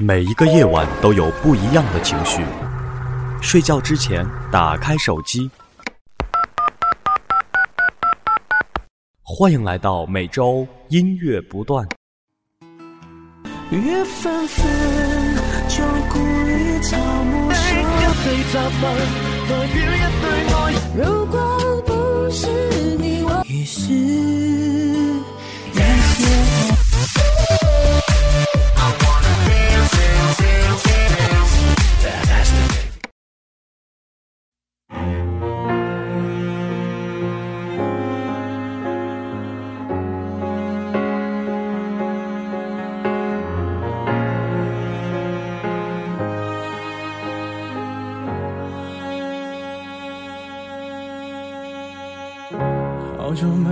每一个夜晚都有不一样的情绪。睡觉之前，打开手机。欢迎来到每周音乐不断。月纷纷，就故意草木深。一对杂文，代表一对爱。如果不是你，我于是。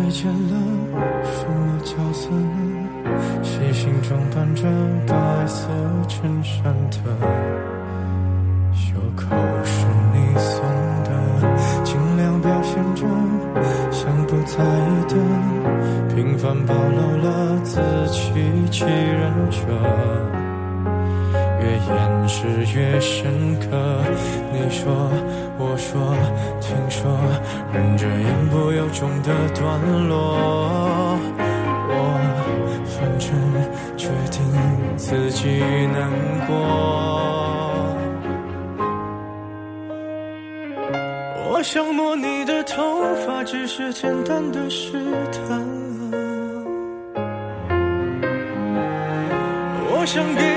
好久没见了，什么角色呢？细心装扮着白色衬衫的，袖口是你送的，尽量表现着像不在意的，平凡暴露了自欺欺人者。越掩饰越深刻。你说，我说，听说，忍着言不由衷的段落。我反正决定自己难过。我想摸你的头发，只是简单的试探。我想给。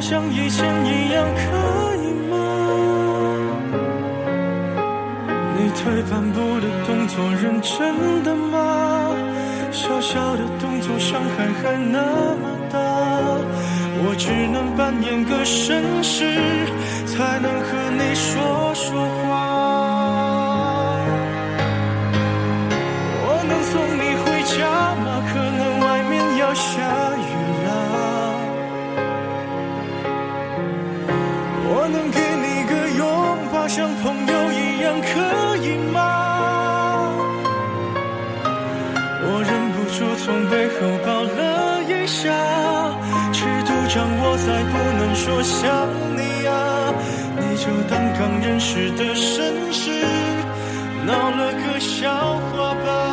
像以前一样可以吗？你退半步的动作认真的吗？小小的动作伤害还那么大，我只能扮演个绅士，才能和你说说话。从背后抱了一下，尺度掌握在不能说想你啊，你就当刚认识的绅士，闹了个笑话吧。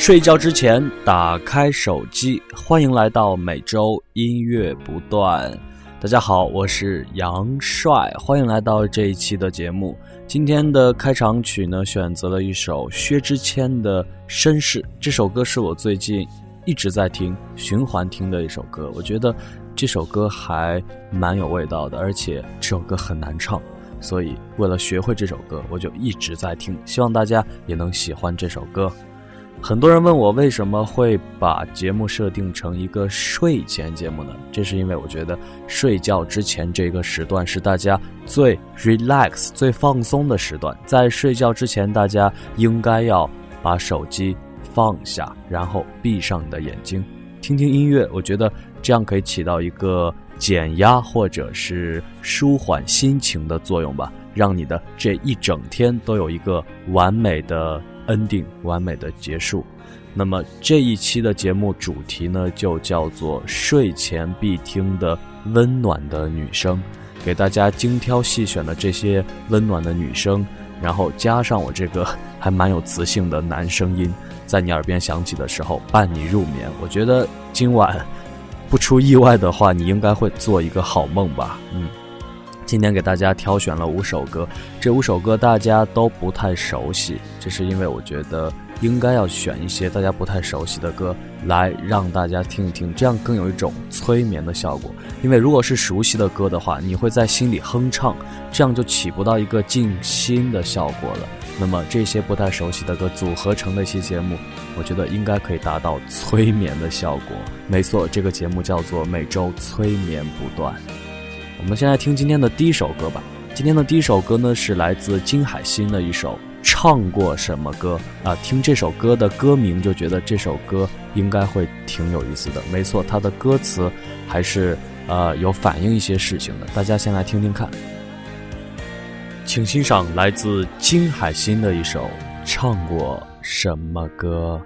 睡觉之前打开手机，欢迎来到每周音乐不断。大家好，我是杨帅，欢迎来到这一期的节目。今天的开场曲呢，选择了一首薛之谦的《绅士》。这首歌是我最近一直在听、循环听的一首歌。我觉得这首歌还蛮有味道的，而且这首歌很难唱，所以为了学会这首歌，我就一直在听。希望大家也能喜欢这首歌。很多人问我为什么会把节目设定成一个睡前节目呢？这是因为我觉得睡觉之前这个时段是大家最 relax、最放松的时段。在睡觉之前，大家应该要把手机放下，然后闭上你的眼睛，听听音乐。我觉得这样可以起到一个减压或者是舒缓心情的作用吧，让你的这一整天都有一个完美的。Ending 完美的结束，那么这一期的节目主题呢，就叫做睡前必听的温暖的女声，给大家精挑细选的这些温暖的女声，然后加上我这个还蛮有磁性的男声音，在你耳边响起的时候伴你入眠。我觉得今晚不出意外的话，你应该会做一个好梦吧，嗯。今天给大家挑选了五首歌，这五首歌大家都不太熟悉，这是因为我觉得应该要选一些大家不太熟悉的歌来让大家听一听，这样更有一种催眠的效果。因为如果是熟悉的歌的话，你会在心里哼唱，这样就起不到一个静心的效果了。那么这些不太熟悉的歌组合成的一期节目，我觉得应该可以达到催眠的效果。没错，这个节目叫做每周催眠不断。我们先来听今天的第一首歌吧。今天的第一首歌呢，是来自金海心的一首《唱过什么歌》啊。听这首歌的歌名，就觉得这首歌应该会挺有意思的。没错，它的歌词还是呃有反映一些事情的。大家先来听听看。请欣赏来自金海心的一首《唱过什么歌》。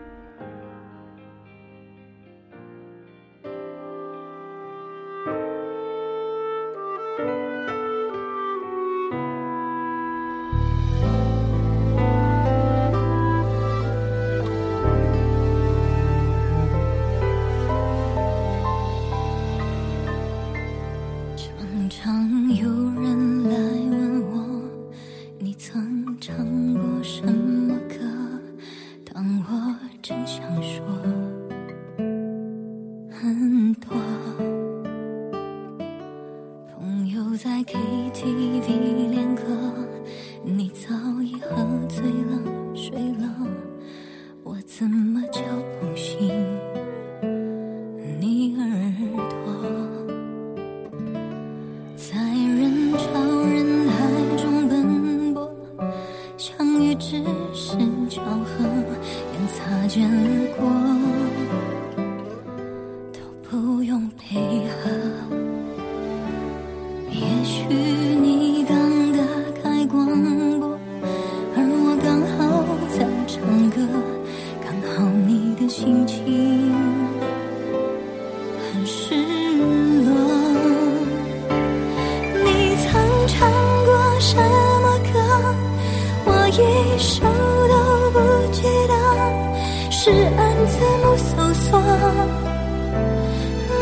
是按字母搜索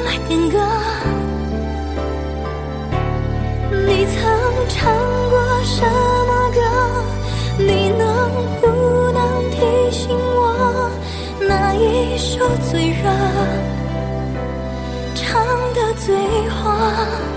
来点歌。你曾唱过什么歌？你能不能提醒我，哪一首最热？唱的最火。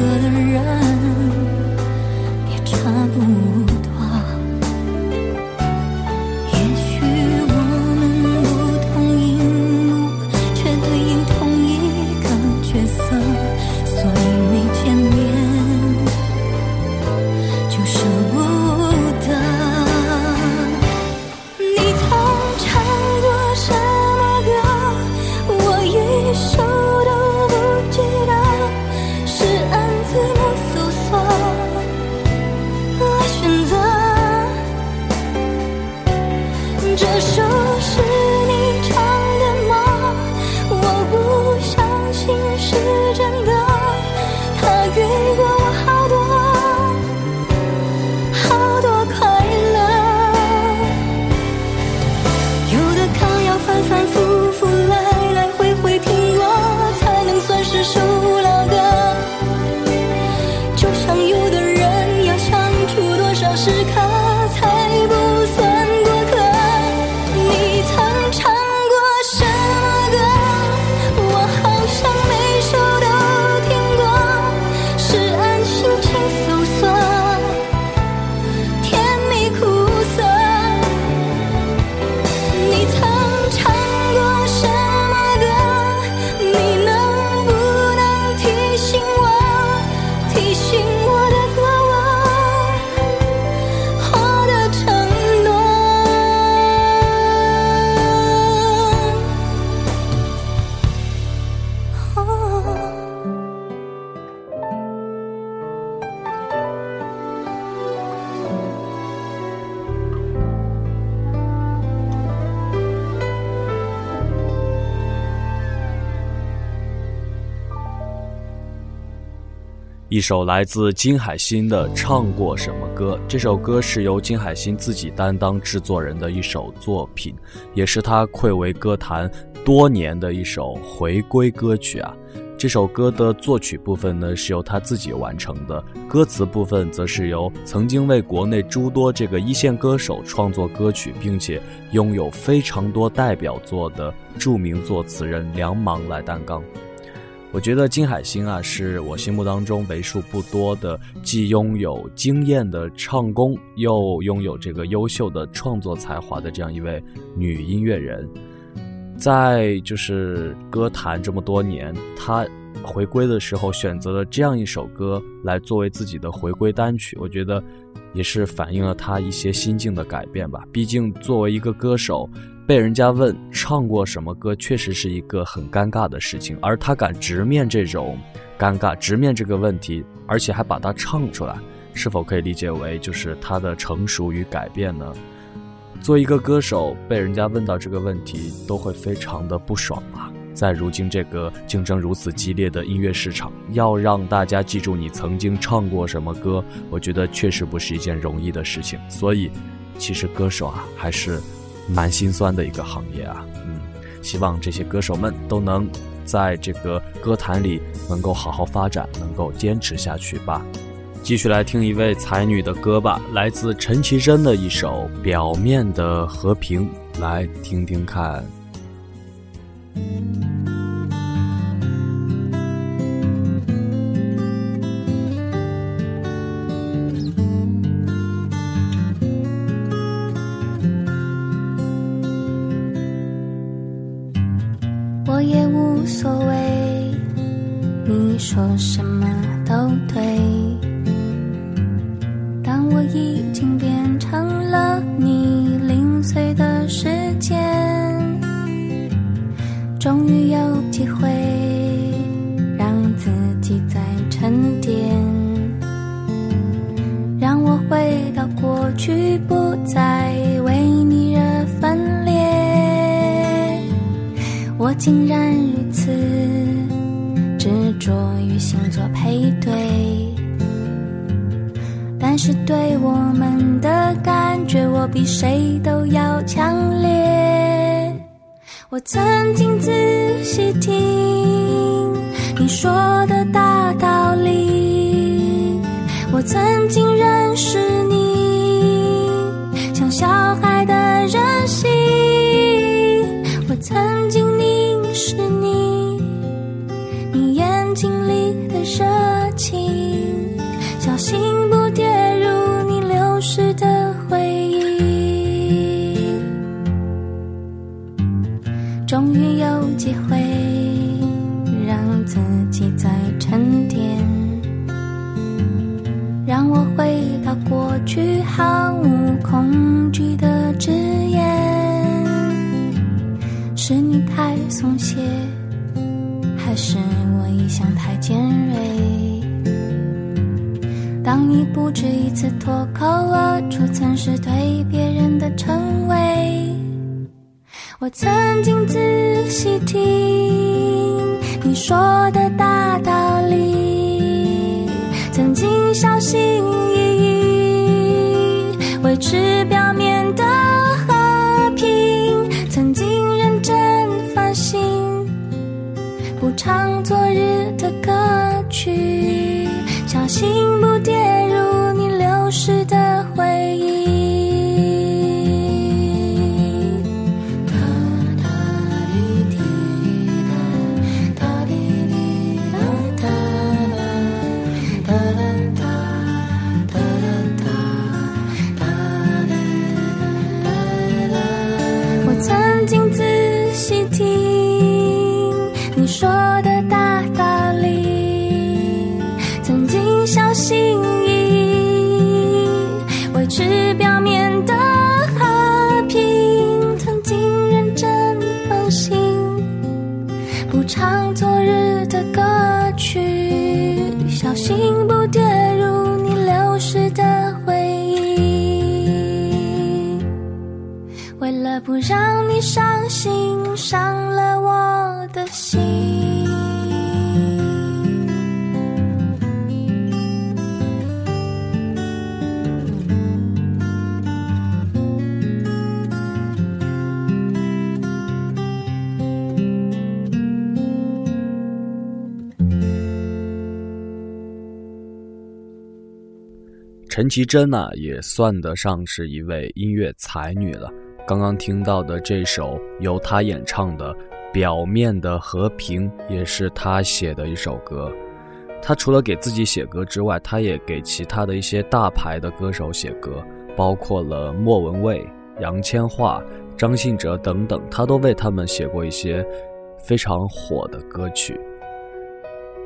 couldn't 一首来自金海心的《唱过什么歌》。这首歌是由金海心自己担当制作人的一首作品，也是他愧为歌坛多年的一首回归歌曲啊。这首歌的作曲部分呢是由他自己完成的，歌词部分则是由曾经为国内诸多这个一线歌手创作歌曲，并且拥有非常多代表作的著名作词人梁芒来担纲。我觉得金海心啊，是我心目当中为数不多的既拥有惊艳的唱功，又拥有这个优秀的创作才华的这样一位女音乐人。在就是歌坛这么多年，她回归的时候选择了这样一首歌来作为自己的回归单曲，我觉得也是反映了她一些心境的改变吧。毕竟作为一个歌手。被人家问唱过什么歌，确实是一个很尴尬的事情，而他敢直面这种尴尬，直面这个问题，而且还把它唱出来，是否可以理解为就是他的成熟与改变呢？作为一个歌手，被人家问到这个问题，都会非常的不爽吧？在如今这个竞争如此激烈的音乐市场，要让大家记住你曾经唱过什么歌，我觉得确实不是一件容易的事情。所以，其实歌手啊，还是。蛮心酸的一个行业啊，嗯，希望这些歌手们都能在这个歌坛里能够好好发展，能够坚持下去吧。继续来听一位才女的歌吧，来自陈绮贞的一首《表面的和平》，来听听看。可是我一向太尖锐？当你不止一次脱口而出曾是对别人的称谓，我曾经仔细听你说的大道理，曾经小心翼翼维持表面唱昨日的歌曲，小心不跌不唱昨日的歌曲小心不跌入你流失的回忆。为了不让你伤心伤了我的心。陈绮贞呢，也算得上是一位音乐才女了。刚刚听到的这首由她演唱的《表面的和平》，也是她写的一首歌。她除了给自己写歌之外，她也给其他的一些大牌的歌手写歌，包括了莫文蔚、杨千嬅、张信哲等等，她都为他们写过一些非常火的歌曲。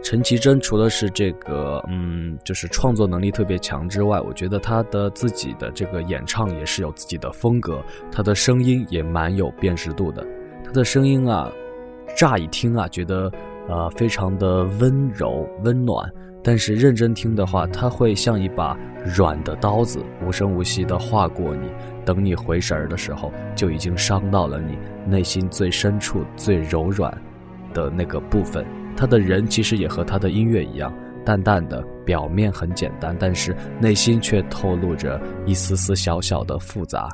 陈绮贞除了是这个，嗯，就是创作能力特别强之外，我觉得她的自己的这个演唱也是有自己的风格，她的声音也蛮有辨识度的。她的声音啊，乍一听啊，觉得呃非常的温柔温暖，但是认真听的话，它会像一把软的刀子，无声无息地划过你。等你回神儿的时候，就已经伤到了你内心最深处、最柔软的那个部分。他的人其实也和他的音乐一样，淡淡的，表面很简单，但是内心却透露着一丝丝小小的复杂，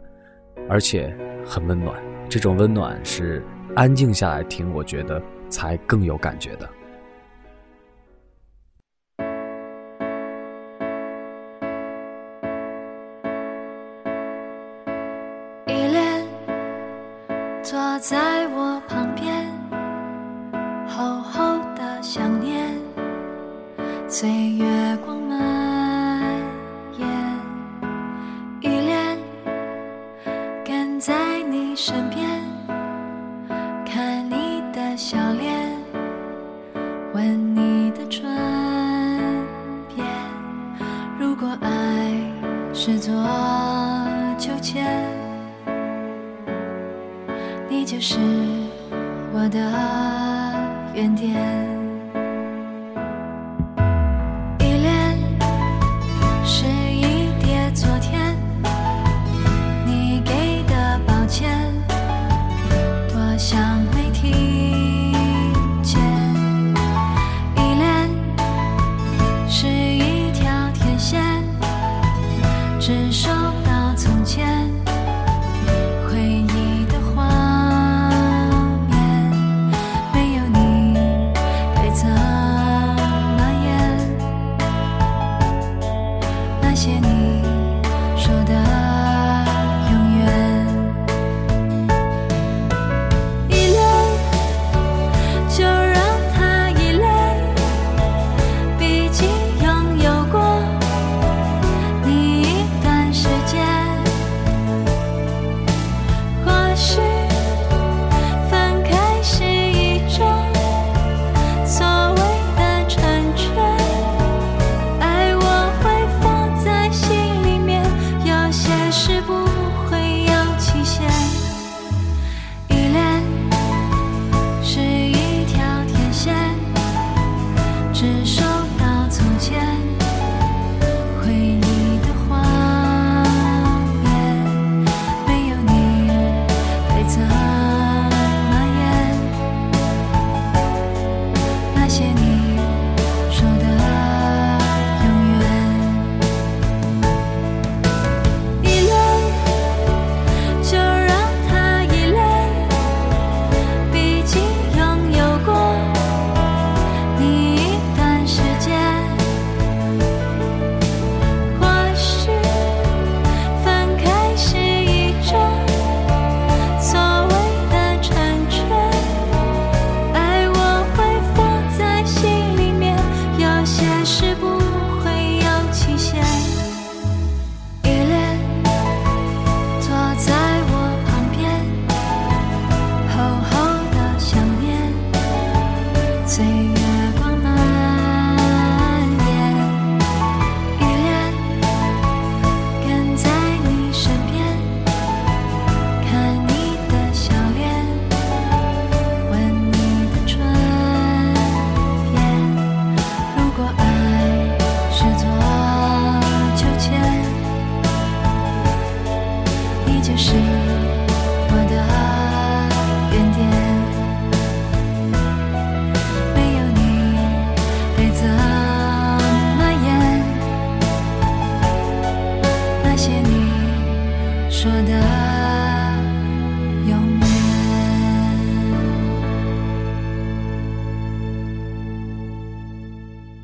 而且很温暖。这种温暖是安静下来听，我觉得才更有感觉的。依恋坐在随月光蔓延。依恋跟在你身边，看你的笑脸，吻你的唇边。如果爱是座秋千。你就是我的原点。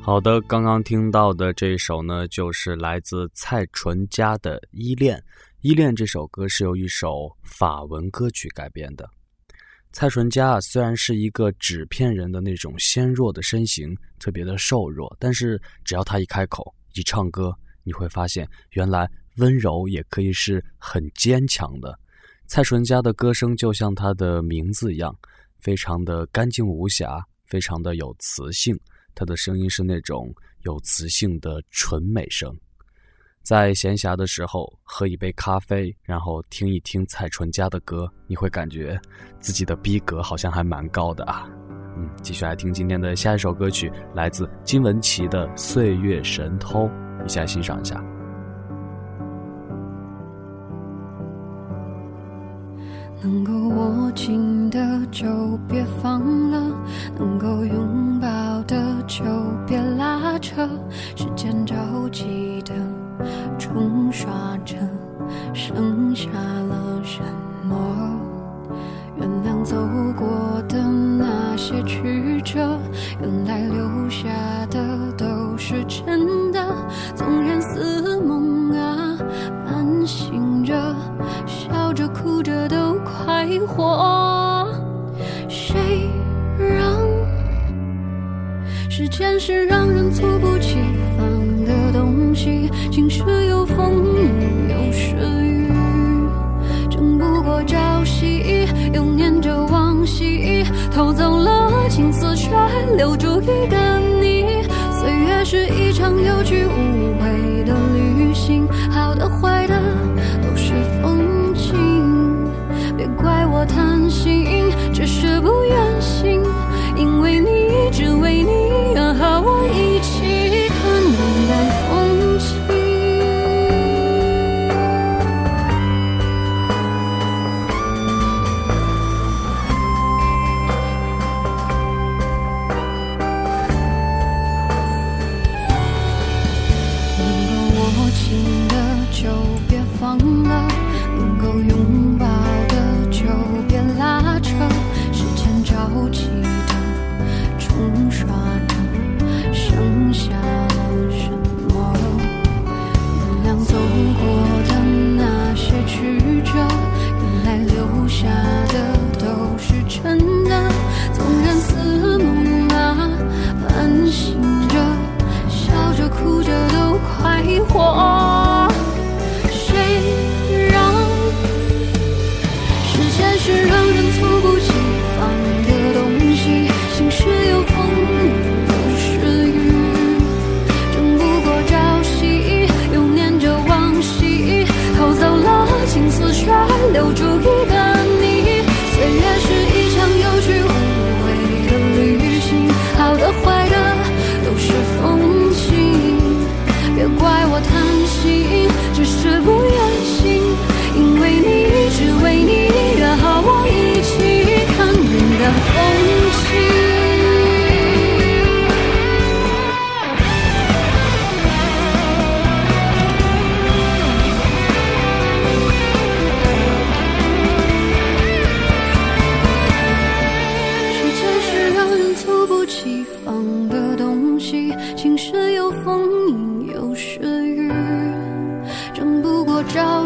好的，刚刚听到的这一首呢，就是来自蔡淳佳的《依恋》。《依恋》这首歌是由一首法文歌曲改编的。蔡淳佳啊虽然是一个纸片人的那种纤弱的身形，特别的瘦弱，但是只要他一开口一唱歌，你会发现原来温柔也可以是很坚强的。蔡淳佳的歌声就像她的名字一样，非常的干净无瑕，非常的有磁性。他的声音是那种有磁性的纯美声，在闲暇的时候喝一杯咖啡，然后听一听蔡淳佳的歌，你会感觉自己的逼格好像还蛮高的啊。嗯，继续来听今天的下一首歌曲，来自金玟岐的《岁月神偷》，一起来欣赏一下。能够握紧的就别放了，能够拥抱的就别拉扯。时间着急的冲刷着，剩下了什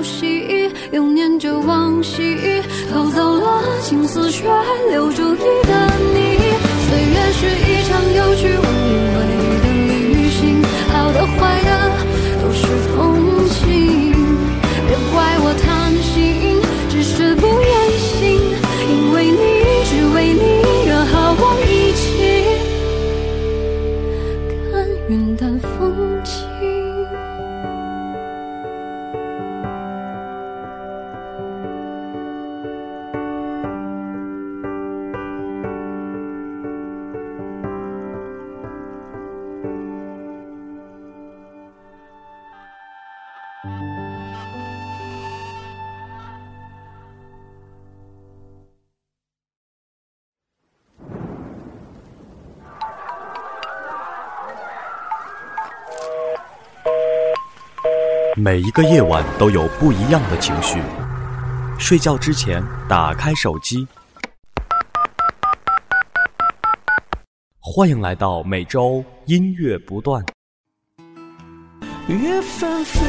昔又念着往昔。偷走了青丝却留住一个你。每一个夜晚都有不一样的情绪。睡觉之前，打开手机。欢迎来到每周。音乐不断。月纷纷，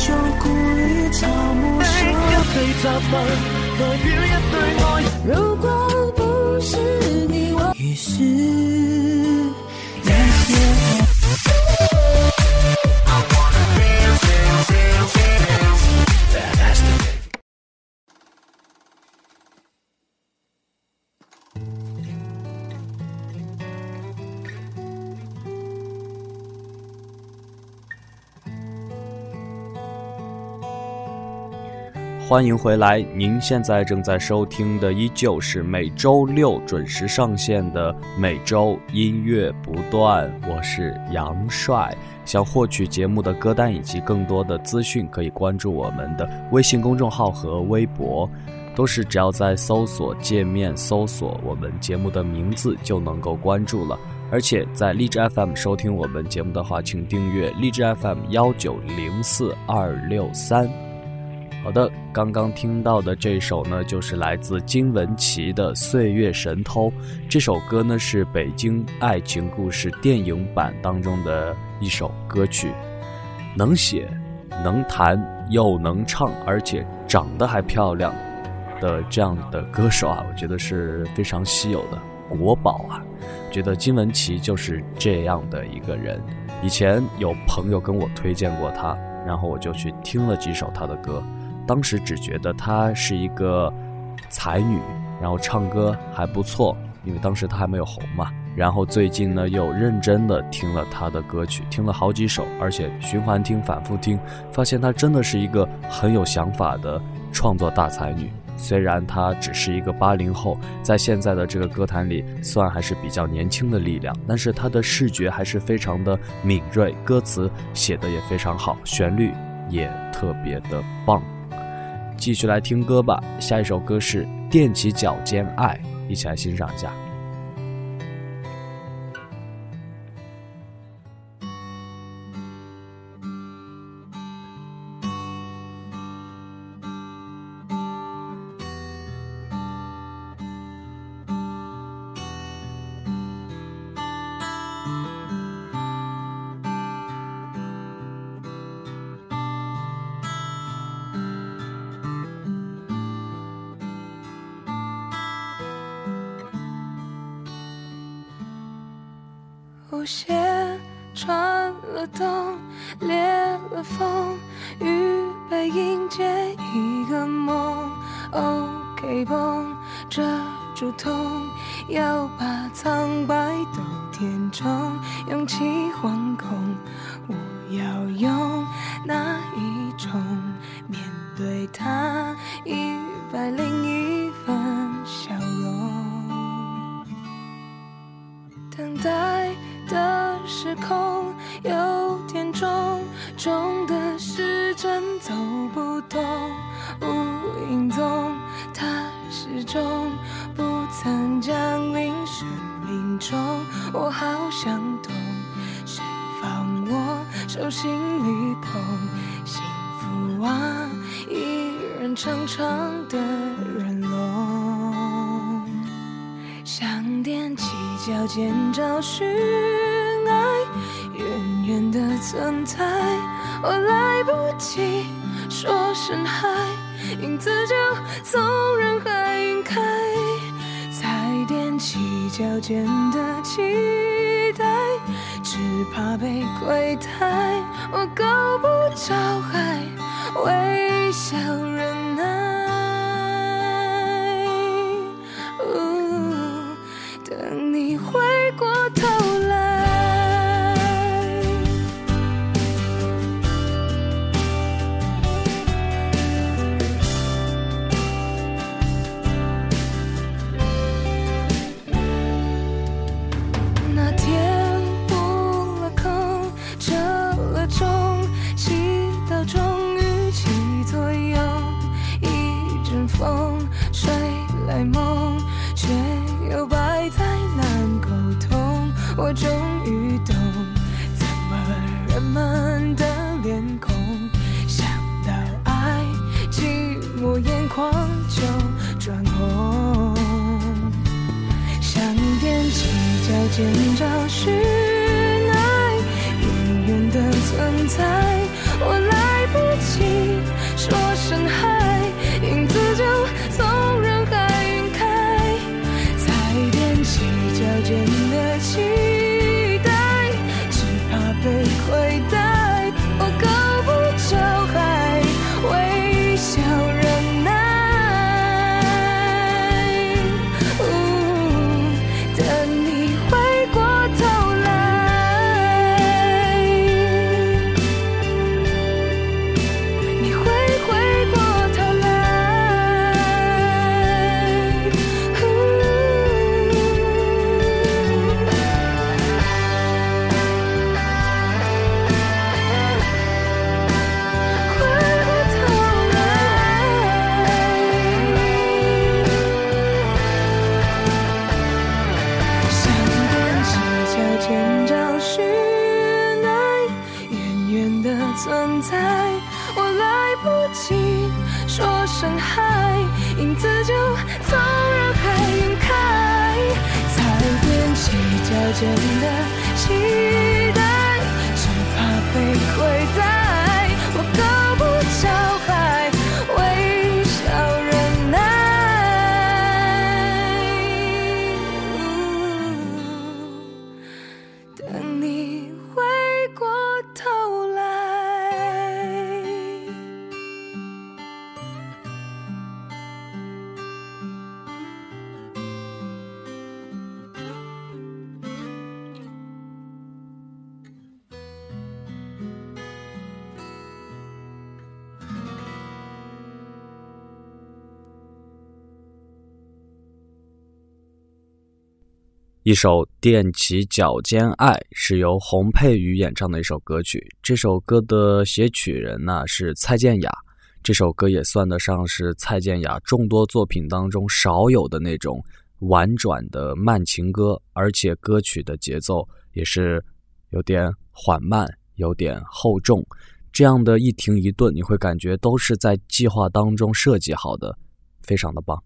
旧故里草木深。一对杂文，代表一对爱。如果不是你，我于是欢迎回来！您现在正在收听的依旧是每周六准时上线的每周音乐不断。我是杨帅。想获取节目的歌单以及更多的资讯，可以关注我们的微信公众号和微博，都是只要在搜索界面搜索我们节目的名字就能够关注了。而且在荔枝 FM 收听我们节目的话，请订阅荔枝 FM 幺九零四二六三。好的，刚刚听到的这首呢，就是来自金玟岐的《岁月神偷》。这首歌呢，是《北京爱情故事》电影版当中的一首歌曲。能写、能弹又能唱，而且长得还漂亮的这样的歌手啊，我觉得是非常稀有的国宝啊。觉得金玟岐就是这样的一个人。以前有朋友跟我推荐过他，然后我就去听了几首他的歌。当时只觉得她是一个才女，然后唱歌还不错，因为当时她还没有红嘛。然后最近呢，又认真的听了她的歌曲，听了好几首，而且循环听、反复听，发现她真的是一个很有想法的创作大才女。虽然她只是一个八零后，在现在的这个歌坛里算还是比较年轻的力量，但是她的视觉还是非常的敏锐，歌词写的也非常好，旋律也特别的棒。继续来听歌吧，下一首歌是《踮起脚尖爱》，一起来欣赏一下。竹筒，要把苍白都填充，勇气惶恐。间的期待，只怕被亏待，一首《踮起脚尖爱》是由洪佩瑜演唱的一首歌曲。这首歌的写曲人呢是蔡健雅。这首歌也算得上是蔡健雅众多作品当中少有的那种婉转的慢情歌，而且歌曲的节奏也是有点缓慢、有点厚重。这样的一停一顿，你会感觉都是在计划当中设计好的，非常的棒。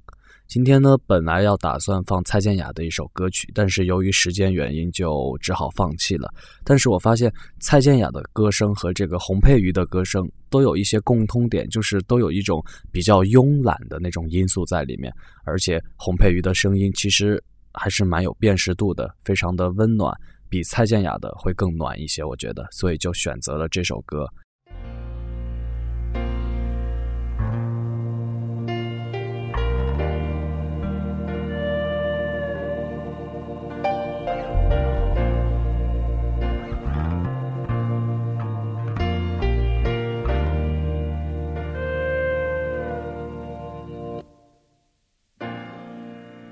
今天呢，本来要打算放蔡健雅的一首歌曲，但是由于时间原因，就只好放弃了。但是我发现蔡健雅的歌声和这个洪佩瑜的歌声都有一些共通点，就是都有一种比较慵懒的那种因素在里面。而且洪佩瑜的声音其实还是蛮有辨识度的，非常的温暖，比蔡健雅的会更暖一些，我觉得，所以就选择了这首歌。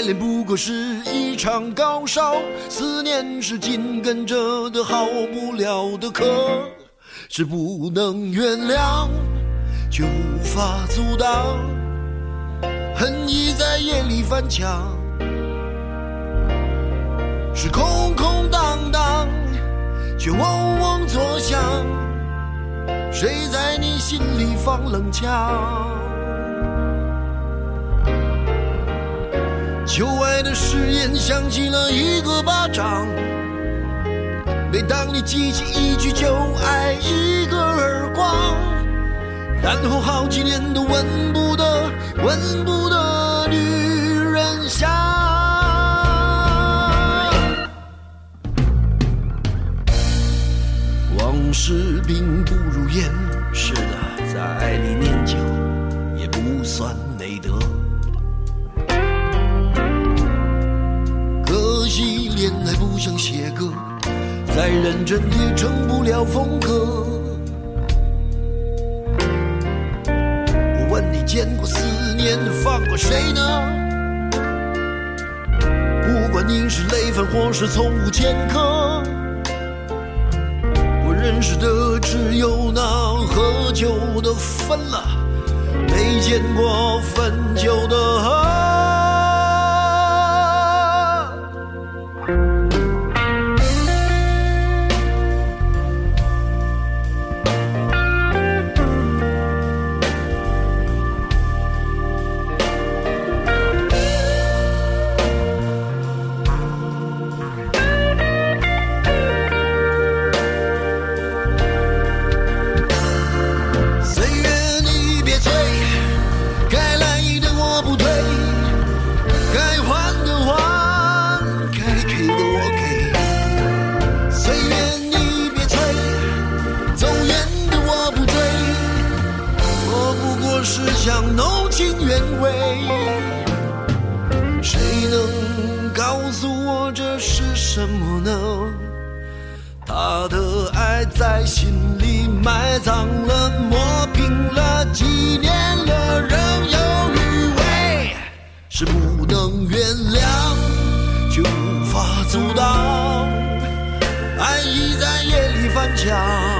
爱恋不过是一场高烧，思念是紧跟着的好不了的咳，是不能原谅，却无法阻挡，恨意在夜里翻墙，是空空荡荡，却嗡嗡作响，谁在你心里放冷枪？旧爱的誓言响起了一个巴掌，每当你记起一句就爱，一个耳光，然后好几年都闻不得、闻不得女人香。往事并不如烟，是的，在爱里念旧也不算美德。生写歌，再认真也成不了风格。我问你，见过思念放过谁呢？不管你是累犯或是从无前科，我认识的只有那喝酒的分了，没见过分酒的想弄清原委，谁能告诉我这是什么呢？他的爱在心里埋藏了，磨平了，几年了仍有余味，是不能原谅，却无法阻挡。爱已在夜里翻墙。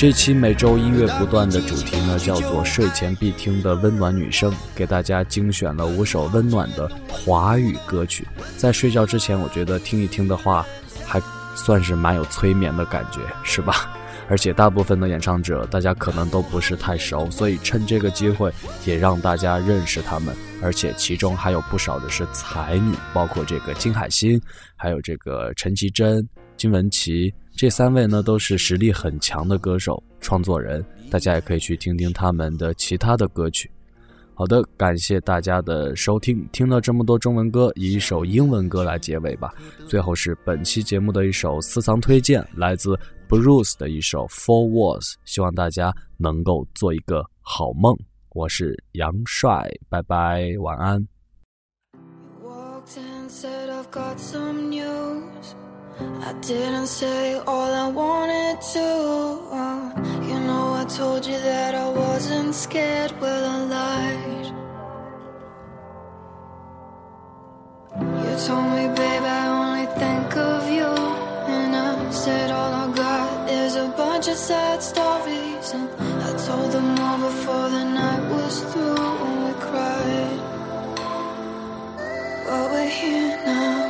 这期每周音乐不断的主题呢，叫做睡前必听的温暖女声，给大家精选了五首温暖的华语歌曲。在睡觉之前，我觉得听一听的话，还算是蛮有催眠的感觉，是吧？而且大部分的演唱者，大家可能都不是太熟，所以趁这个机会也让大家认识他们。而且其中还有不少的是才女，包括这个金海心，还有这个陈绮贞、金玟岐，这三位呢都是实力很强的歌手、创作人，大家也可以去听听他们的其他的歌曲。好的，感谢大家的收听。听了这么多中文歌，以一首英文歌来结尾吧。最后是本期节目的一首私藏推荐，来自 Bruce 的一首 Four Walls，希望大家能够做一个好梦。我是杨帅，拜拜，晚安。I didn't say all I wanted to. Uh, you know I told you that I wasn't scared. Well, I lied. You told me, babe, I only think of you. And I said all I got is a bunch of sad stories. And I told them all before the night was through. And we cried. But we're here now.